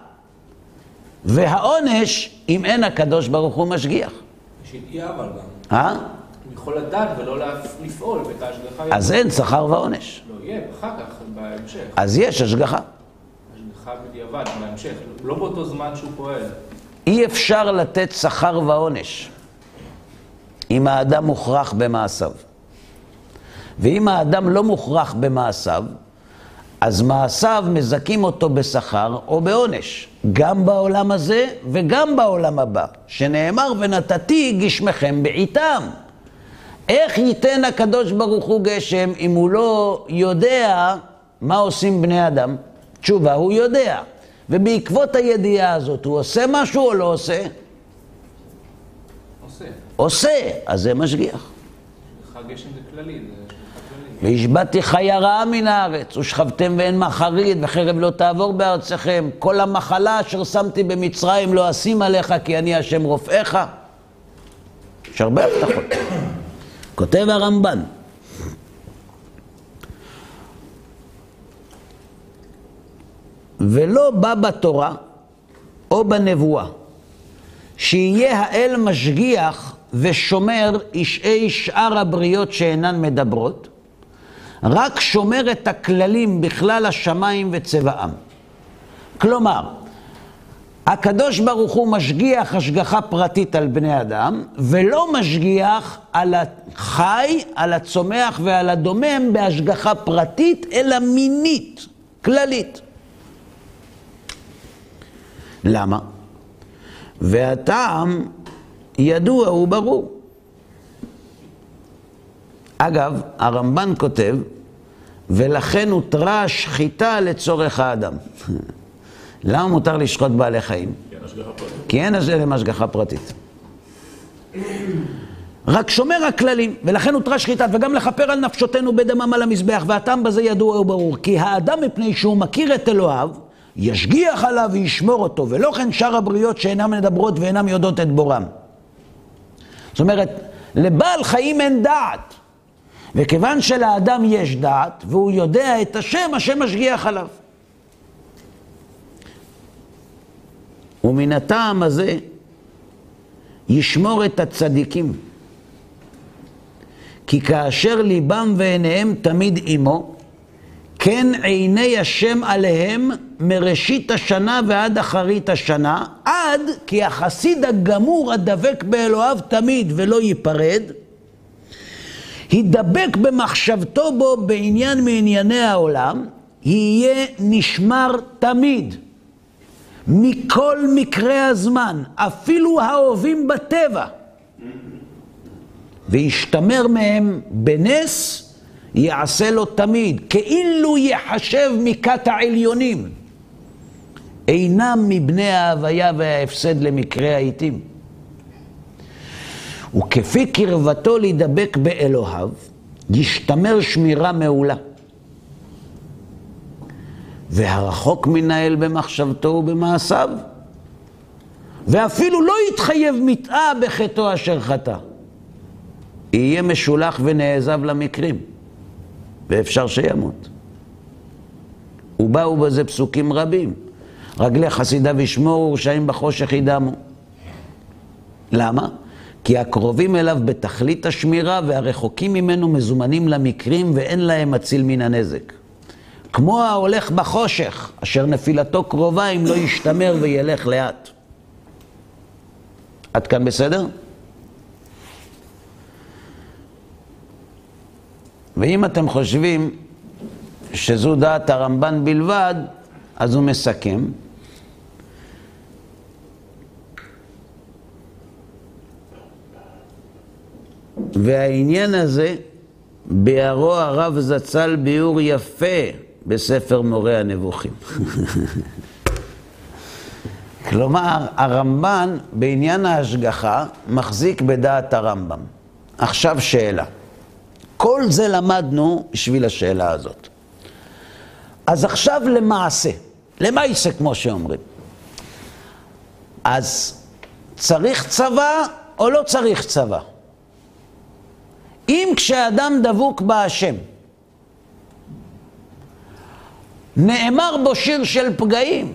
והעונש אם אין הקדוש ברוך הוא משגיח? יש ידיעה אבל גם. אה? הוא יכול לדעת ולא לפעול ואת ההשגחה... אז אין שכר ועונש. לא יהיה, אחר כך, בהמשך. אז יש השגחה. השגחה בדיעבד, בהמשך. לא באותו זמן שהוא פועל. אי אפשר לתת שכר ועונש אם האדם מוכרח במעשיו. ואם האדם לא מוכרח במעשיו, אז מעשיו מזכים אותו בשכר או בעונש, גם בעולם הזה וגם בעולם הבא, שנאמר ונתתי גשמכם בעיתם. איך ייתן הקדוש ברוך הוא גשם אם הוא לא יודע מה עושים בני אדם? תשובה, הוא יודע. ובעקבות הידיעה הזאת, הוא עושה משהו או לא עושה? עושה. עושה, אז זה משגיח. השגחה גשם זה כללי, זה. והשבתי חיה רעה מן הארץ, ושכבתם ואין מחריד, וחרב לא תעבור בארצכם. כל המחלה אשר שמתי במצרים לא אשים עליך, כי אני השם רופאיך. יש הרבה הבטחות. כותב הרמב"ן, ולא בא בתורה או בנבואה שיהיה האל משגיח ושומר אישי שאר הבריות שאינן מדברות, רק שומר את הכללים בכלל השמיים וצבעם. כלומר, הקדוש ברוך הוא משגיח השגחה פרטית על בני אדם, ולא משגיח על החי, על הצומח ועל הדומם בהשגחה פרטית, אלא מינית, כללית. למה? והטעם ידוע וברור. אגב, הרמב"ן כותב, ולכן הותרה השחיטה לצורך האדם. למה מותר לשחוט בעלי חיים? כי אין להם השגחה פרטית. רק שומר הכללים, ולכן הותרה שחיטת, וגם לכפר על נפשותנו בדמם על המזבח, והטעם בזה ידוע וברור. כי האדם מפני שהוא מכיר את אלוהיו, ישגיח עליו וישמור אותו, ולא כן שאר הבריות שאינן מדברות ואינן יודעות את בורם. זאת אומרת, לבעל חיים אין דעת. וכיוון שלאדם יש דעת, והוא יודע את השם, השם משגיח עליו. ומן הטעם הזה ישמור את הצדיקים. כי כאשר ליבם ועיניהם תמיד עמו, כן עיני השם עליהם מראשית השנה ועד אחרית השנה, עד כי החסיד הגמור הדבק באלוהיו תמיד ולא ייפרד, הידבק במחשבתו בו בעניין מענייני העולם, יהיה נשמר תמיד. מכל מקרי הזמן, אפילו האהובים בטבע, וישתמר מהם בנס, יעשה לו תמיד, כאילו יחשב מכת העליונים. אינם מבני ההוויה וההפסד למקרה העיתים. וכפי קרבתו להידבק באלוהיו, ישתמר שמירה מעולה. והרחוק מן האל במחשבתו ובמעשיו, ואפילו לא יתחייב מיתאה בחטאו אשר חטא. יהיה משולח ונעזב למקרים, ואפשר שימות. ובאו בזה פסוקים רבים. רגלי חסידיו ישמעו, רשעים בחושך ידמו. למה? כי הקרובים אליו בתכלית השמירה והרחוקים ממנו מזומנים למקרים ואין להם מציל מן הנזק. כמו ההולך בחושך, אשר נפילתו קרובה אם לא ישתמר וילך לאט. עד כאן בסדר? ואם אתם חושבים שזו דעת הרמב"ן בלבד, אז הוא מסכם. והעניין הזה, ביארו הרב זצ"ל ביאור יפה בספר מורה הנבוכים. כלומר, הרמב"ן בעניין ההשגחה מחזיק בדעת הרמב"ם. עכשיו שאלה. כל זה למדנו בשביל השאלה הזאת. אז עכשיו למעשה, למעשה כמו שאומרים. אז צריך צבא או לא צריך צבא? אם כשאדם דבוק בהשם, נאמר בו שיר של פגעים,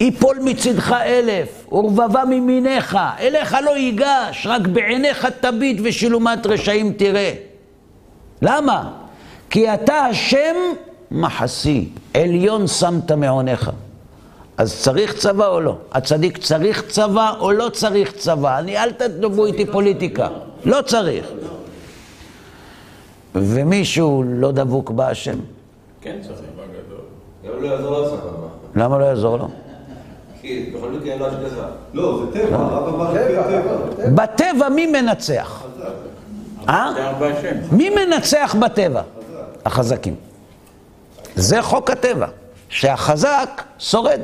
יפול מצדך אלף, ורבבה ממיניך, אליך לא ייגש, רק בעיניך תביט ושילומת רשעים תראה. למה? כי אתה השם מחסי, עליון שמת מעונך. אז צריך צבא או לא? הצדיק צריך צבא או לא צריך צבא? אני, אל תדברו איתי פוליטיקה. לא צריך. ומישהו לא דבוק בהשם. כן, צריך. גם לא יעזור לו. למה לא יעזור לו? כי בכל מקרה אין לו השגחה. לא, זה טבע, הרב אמר לפי הטבע. בטבע מי מנצח? אה? זה. מי מנצח בטבע? החזקים. זה חוק הטבע, שהחזק שורד.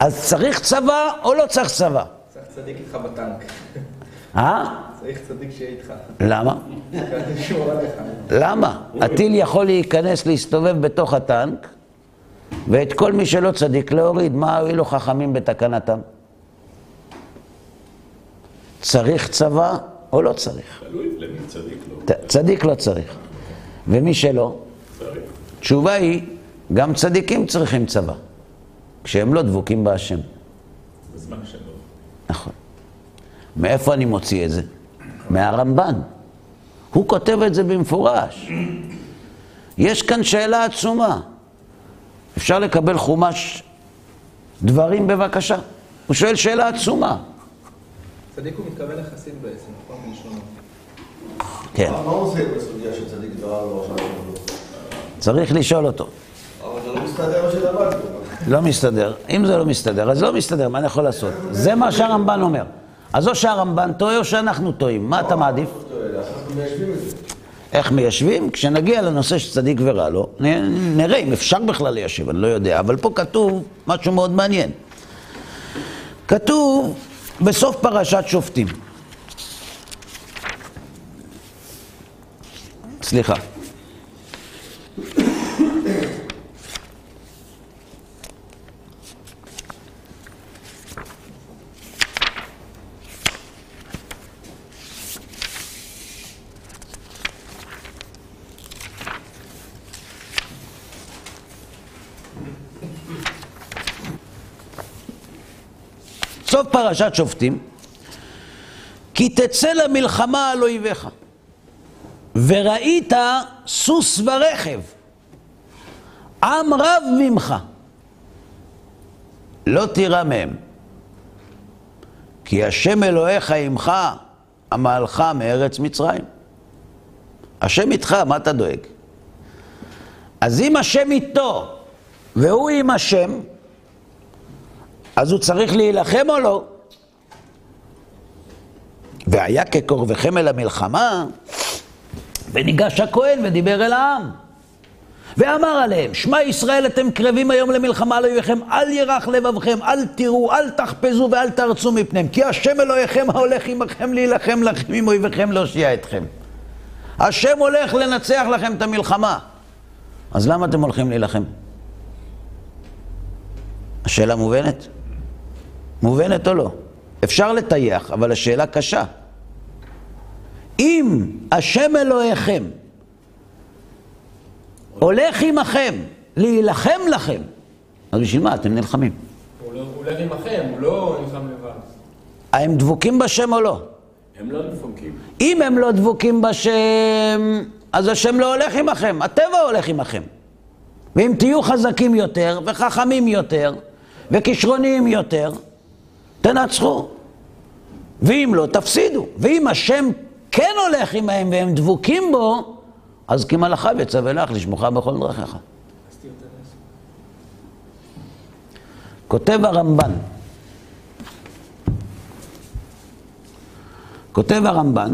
אז צריך צבא או לא צריך צבא? צריך צדיק איתך בטנק. אה? צריך צדיק שיהיה איתך. למה? למה? הטיל יכול להיכנס, להסתובב בתוך הטנק, ואת כל מי שלא צדיק להוריד. מה הועילו חכמים בתקנתם? צריך צבא או לא צריך? תלוי למי צדיק לא. צדיק לא צריך. ומי שלא? צריך. תשובה היא, גם צדיקים צריכים צבא, כשהם לא דבוקים בהשם. בזמן שלו. נכון. מאיפה אני מוציא את זה? מהרמב"ן. הוא כותב את זה במפורש. יש כאן שאלה עצומה. אפשר לקבל חומש דברים בבקשה? הוא שואל שאלה עצומה. צדיק הוא מתכוון לחסיד בעצם, נכון? בלשונו. כן, מה הוא עושה בסוגיה של צדיק דבריו לא עכשיו? צריך לשאול אותו. אבל זה לא מסתדר מה שלמדנו. לא מסתדר. אם זה לא מסתדר, אז לא מסתדר, מה אני יכול לעשות? זה מה שהרמב"ן אומר. אז או שהרמב"ן טועה או שאנחנו טועים. מה אתה מעדיף? איך מיישבים? כשנגיע לנושא של צדיק ורע לו, נראה אם אפשר בכלל ליישב, אני לא יודע. אבל פה כתוב משהו מאוד מעניין. כתוב בסוף פרשת שופטים. סליחה. פרשת שופטים, כי תצא למלחמה על אויביך, וראית סוס ורכב, עם רב ממך, לא תירא מהם, כי השם אלוהיך עמך, המהלך מארץ מצרים. השם איתך, מה אתה דואג? אז אם השם איתו, והוא עם השם, אז הוא צריך להילחם או לא? והיה כקרבכם אל המלחמה, וניגש הכהן ודיבר אל העם. ואמר עליהם, שמע ישראל אתם קרבים היום למלחמה על אויביכם, אל ירח לבבכם, אל תראו, אל תחפזו ואל תרצו מפניהם, כי השם אלוהיכם ההולך עמכם להילחם לכם עם אויביכם להושיע אתכם. השם הולך לנצח לכם את המלחמה. אז למה אתם הולכים להילחם? השאלה מובנת? מובנת או לא? אפשר לטייח, אבל השאלה קשה. אם השם אלוהיכם הולך עמכם להילחם לכם, אז בשביל מה אתם נלחמים? הוא לא- הולך עמכם, הוא לא נלחם לבד. הם דבוקים בשם או לא? הם לא דפוקים. אם הם לא דבוקים בשם, אז השם לא הולך עמכם, הטבע הולך עמכם. ואם תהיו חזקים יותר, וחכמים יותר, וכישרוניים יותר, תנצחו. ואם לא, תפסידו. ואם השם כן הולך עמהם והם דבוקים בו, אז כי מלאכיו יצווה לך לשמוך בכל דרכיך. כותב הרמב"ן, כותב הרמב"ן,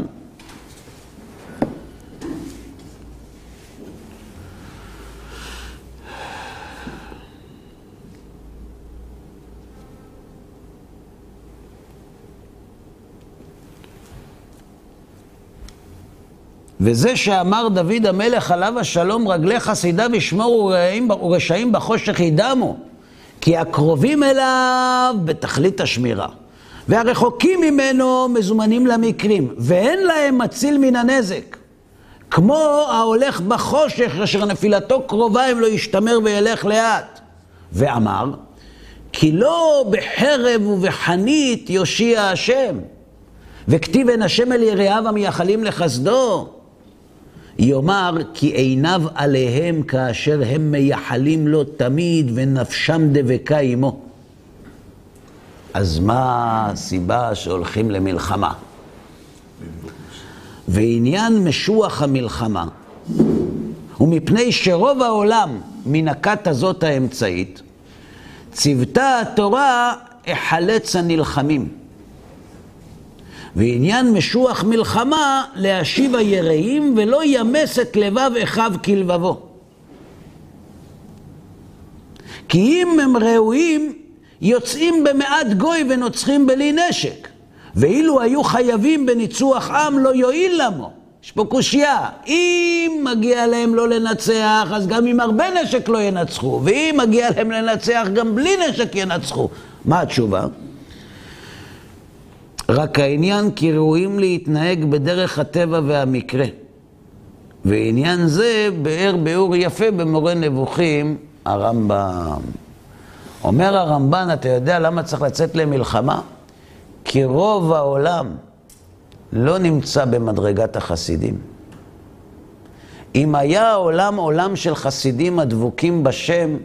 וזה שאמר דוד המלך עליו השלום, רגלי חסידיו ישמעו ורעים- ורשעים בחושך ידמו, כי הקרובים אליו בתכלית השמירה, והרחוקים ממנו מזומנים למקרים, ואין להם מציל מן הנזק. כמו ההולך בחושך, אשר נפילתו קרובה אם לא ישתמר וילך לאט. ואמר, כי לא בחרב ובחנית יושיע השם, וכתיב אין השם אל יראיו המייחלים לחסדו. יאמר כי עיניו עליהם כאשר הם מייחלים לו תמיד ונפשם דבקה עמו. אז מה הסיבה שהולכים למלחמה? ועניין משוח המלחמה הוא מפני שרוב העולם מן הכת הזאת האמצעית ציוותה התורה החלץ הנלחמים. ועניין משוח מלחמה להשיב היראים ולא ימס את לבב אחיו כלבבו. כי אם הם ראויים, יוצאים במעט גוי ונוצחים בלי נשק. ואילו היו חייבים בניצוח עם, לא יועיל למו. יש פה קושייה. אם מגיע להם לא לנצח, אז גם עם הרבה נשק לא ינצחו. ואם מגיע להם לנצח, גם בלי נשק ינצחו. מה התשובה? רק העניין כי ראויים להתנהג בדרך הטבע והמקרה. ועניין זה באר ביאור יפה במורה נבוכים, הרמב"ם. אומר הרמב"ן, אתה יודע למה צריך לצאת למלחמה? כי רוב העולם לא נמצא במדרגת החסידים. אם היה העולם עולם של חסידים הדבוקים בשם,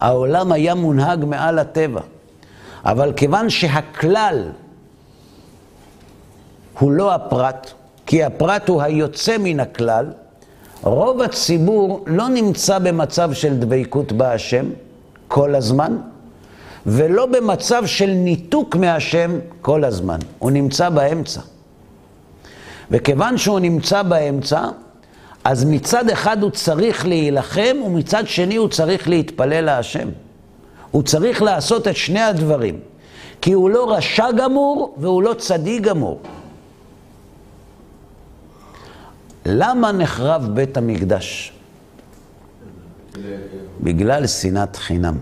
העולם היה מונהג מעל הטבע. אבל כיוון שהכלל הוא לא הפרט, כי הפרט הוא היוצא מן הכלל, רוב הציבור לא נמצא במצב של דבקות בהשם כל הזמן, ולא במצב של ניתוק מהשם כל הזמן. הוא נמצא באמצע. וכיוון שהוא נמצא באמצע, אז מצד אחד הוא צריך להילחם, ומצד שני הוא צריך להתפלל להשם. הוא צריך לעשות את שני הדברים, כי הוא לא רשע גמור והוא לא צדיק גמור. למה נחרב בית המקדש? בגלל שנאת חינם.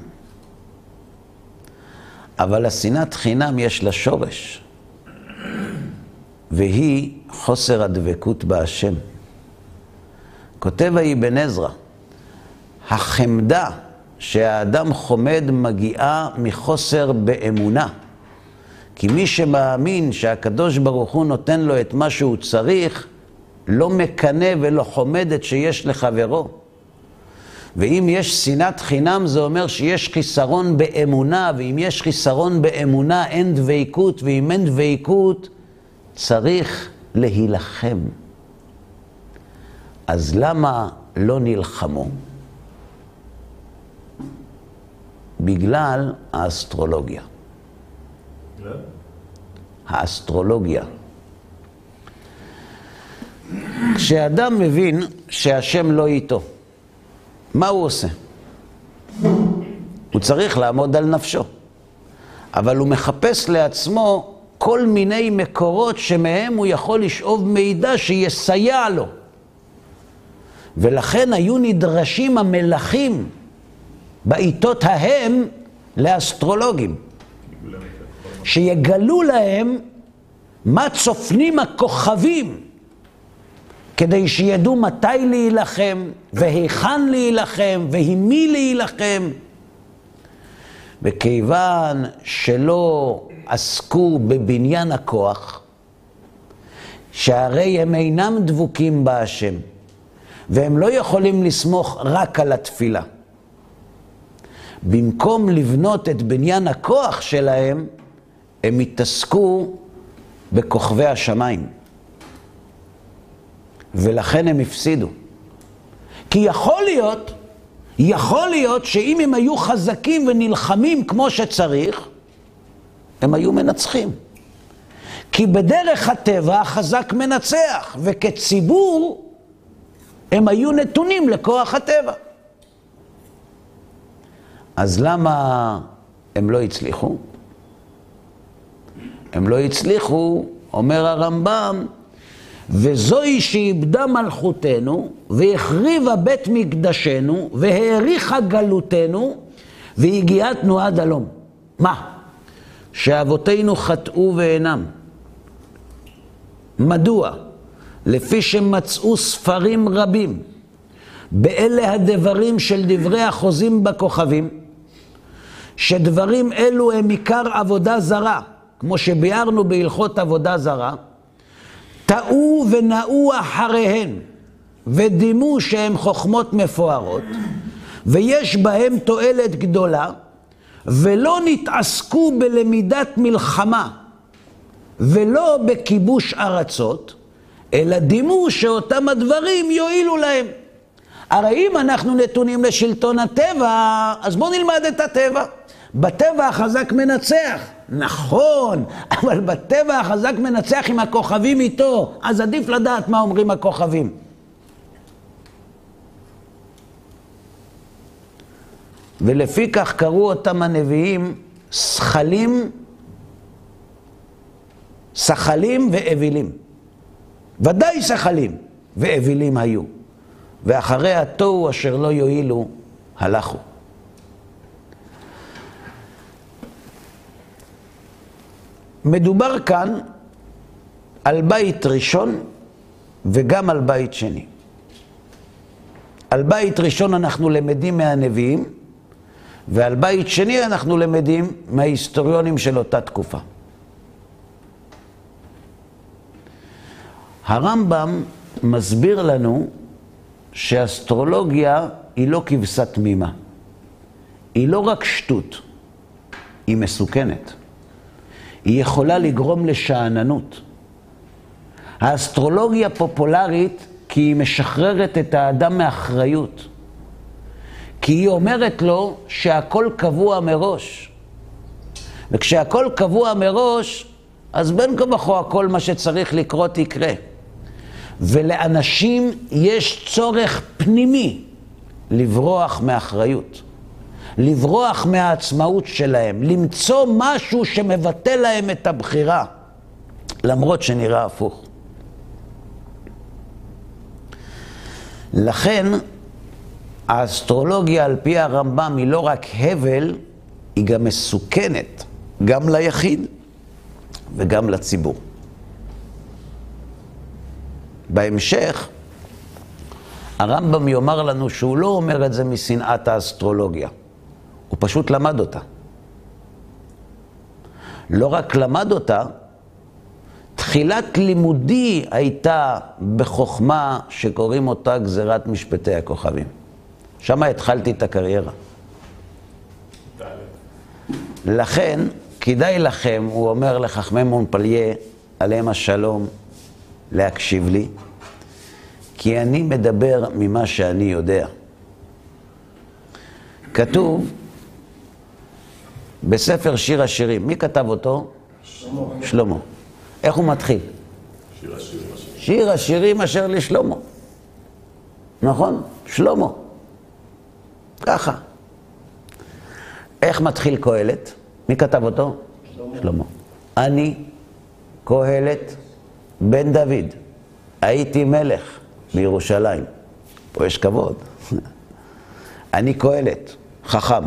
אבל השנאת חינם יש לה שורש, והיא חוסר הדבקות בהשם. כותב האבן עזרא, החמדה שהאדם חומד מגיעה מחוסר באמונה. כי מי שמאמין שהקדוש ברוך הוא נותן לו את מה שהוא צריך, לא מקנא ולא חומד את שיש לחברו. ואם יש שנאת חינם זה אומר שיש חיסרון באמונה, ואם יש חיסרון באמונה אין דבקות, ואם אין דבקות צריך להילחם. אז למה לא נלחמו? בגלל האסטרולוגיה. האסטרולוגיה. כשאדם מבין שהשם לא איתו, מה הוא עושה? הוא צריך לעמוד על נפשו, אבל הוא מחפש לעצמו כל מיני מקורות שמהם הוא יכול לשאוב מידע שיסייע לו. ולכן היו נדרשים המלכים בעיתות ההם לאסטרולוגים, שיגלו להם מה צופנים הכוכבים, כדי שידעו מתי להילחם, והיכן להילחם, ועם מי להילחם. וכיוון שלא עסקו בבניין הכוח, שהרי הם אינם דבוקים בהשם, והם לא יכולים לסמוך רק על התפילה. במקום לבנות את בניין הכוח שלהם, הם התעסקו בכוכבי השמיים. ולכן הם הפסידו. כי יכול להיות, יכול להיות שאם הם היו חזקים ונלחמים כמו שצריך, הם היו מנצחים. כי בדרך הטבע החזק מנצח, וכציבור הם היו נתונים לכוח הטבע. אז למה הם לא הצליחו? הם לא הצליחו, אומר הרמב"ם, וזוהי שאיבדה מלכותנו, והחריבה בית מקדשנו, והאריכה גלותנו, והגיעתנו עד הלום. מה? שאבותינו חטאו ואינם. מדוע? לפי שמצאו ספרים רבים, באלה הדברים של דברי החוזים בכוכבים, שדברים אלו הם עיקר עבודה זרה, כמו שביארנו בהלכות עבודה זרה, טעו ונעו אחריהן, ודימו שהן חוכמות מפוארות, ויש בהם תועלת גדולה, ולא נתעסקו בלמידת מלחמה, ולא בכיבוש ארצות, אלא דימו שאותם הדברים יועילו להם. הרי אם אנחנו נתונים לשלטון הטבע, אז בואו נלמד את הטבע. בטבע החזק מנצח. נכון, אבל בטבע החזק מנצח עם הכוכבים איתו, אז עדיף לדעת מה אומרים הכוכבים. ולפי כך קראו אותם הנביאים שכלים, שכלים ואווילים. ודאי שכלים ואווילים היו. ואחרי התוהו אשר לא יועילו, הלכו. מדובר כאן על בית ראשון וגם על בית שני. על בית ראשון אנחנו למדים מהנביאים, ועל בית שני אנחנו למדים מההיסטוריונים של אותה תקופה. הרמב"ם מסביר לנו שאסטרולוגיה היא לא כבשה תמימה. היא לא רק שטות, היא מסוכנת. היא יכולה לגרום לשאננות. האסטרולוגיה פופולרית כי היא משחררת את האדם מאחריות. כי היא אומרת לו שהכל קבוע מראש. וכשהכל קבוע מראש, אז בין כה וכה הכל מה שצריך לקרות יקרה. ולאנשים יש צורך פנימי לברוח מאחריות. לברוח מהעצמאות שלהם, למצוא משהו שמבטא להם את הבחירה, למרות שנראה הפוך. לכן, האסטרולוגיה על פי הרמב"ם היא לא רק הבל, היא גם מסוכנת, גם ליחיד וגם לציבור. בהמשך, הרמב"ם יאמר לנו שהוא לא אומר את זה משנאת האסטרולוגיה. הוא פשוט למד אותה. לא רק למד אותה, תחילת לימודי הייתה בחוכמה שקוראים אותה גזירת משפטי הכוכבים. שם התחלתי את הקריירה. לכן, כדאי לכם, הוא אומר לחכמי מונפליה, עליהם השלום, להקשיב לי, כי אני מדבר ממה שאני יודע. כתוב בספר שיר השירים. מי כתב אותו? שלמה. שלמה. איך הוא מתחיל? שיר השירים. שיר השירים אשר לשלמה. נכון? שלמה. ככה. איך מתחיל קהלת? מי כתב אותו? שלמה. שלמה. אני, קהלת, בן דוד, הייתי מלך בירושלים. פה יש כבוד. אני קהלת, חכם,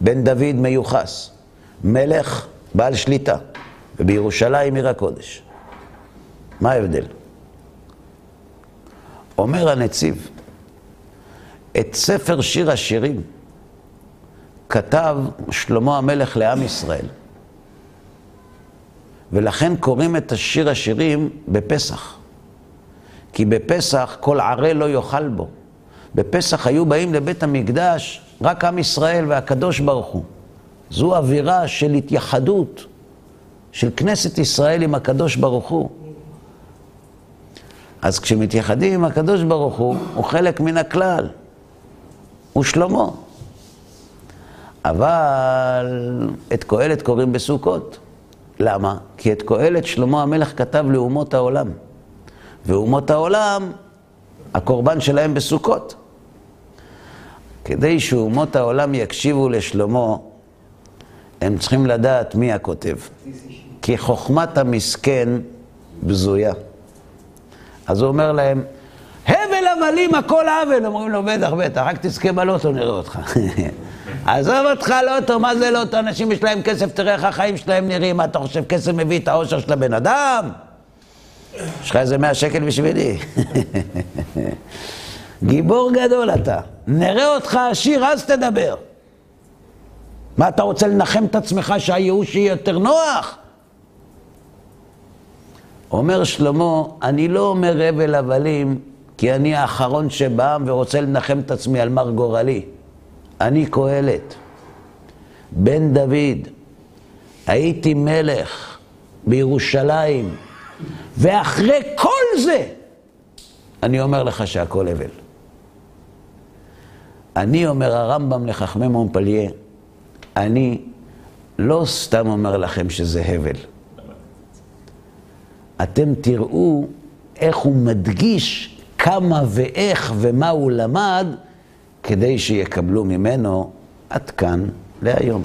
בן דוד מיוחס, מלך בעל שליטה, ובירושלים עיר הקודש. מה ההבדל? אומר הנציב, את ספר שיר השירים כתב שלמה המלך לעם ישראל. ולכן קוראים את השיר השירים בפסח. כי בפסח כל ערה לא יאכל בו. בפסח היו באים לבית המקדש רק עם ישראל והקדוש ברוך הוא. זו אווירה של התייחדות של כנסת ישראל עם הקדוש ברוך הוא. אז כשמתייחדים עם הקדוש ברוך הוא, הוא חלק מן הכלל. הוא שלמה. אבל את קהלת קוראים בסוכות. למה? כי את קהלת שלמה המלך כתב לאומות העולם. ואומות העולם, הקורבן שלהם בסוכות. כדי שאומות העולם יקשיבו לשלמה, הם צריכים לדעת מי הכותב. כי חוכמת המסכן בזויה. אז הוא אומר להם, הבל הבלים הכל עוול. אומרים לו, בטח, בטח, רק תזכה בלוטו נראה אותך. עזוב אותך לוטו, מה זה לוטו? אנשים יש להם כסף, תראה איך החיים שלהם נראים. מה אתה חושב, כסף מביא את האושר של הבן אדם? יש לך איזה מאה שקל בשבילי. גיבור גדול אתה. נראה אותך עשיר, אז תדבר. מה, אתה רוצה לנחם את עצמך שהייאוש יהיה יותר נוח? אומר שלמה, אני לא אומר הבל הבלים, כי אני האחרון שבא ורוצה לנחם את עצמי על מר גורלי. אני קהלת, בן דוד, הייתי מלך בירושלים, ואחרי כל זה, אני אומר לך שהכל הבל. אני אומר הרמב"ם לחכמי מונפליה, אני לא סתם אומר לכם שזה הבל. אתם תראו איך הוא מדגיש כמה ואיך ומה הוא למד כדי שיקבלו ממנו עד כאן להיום.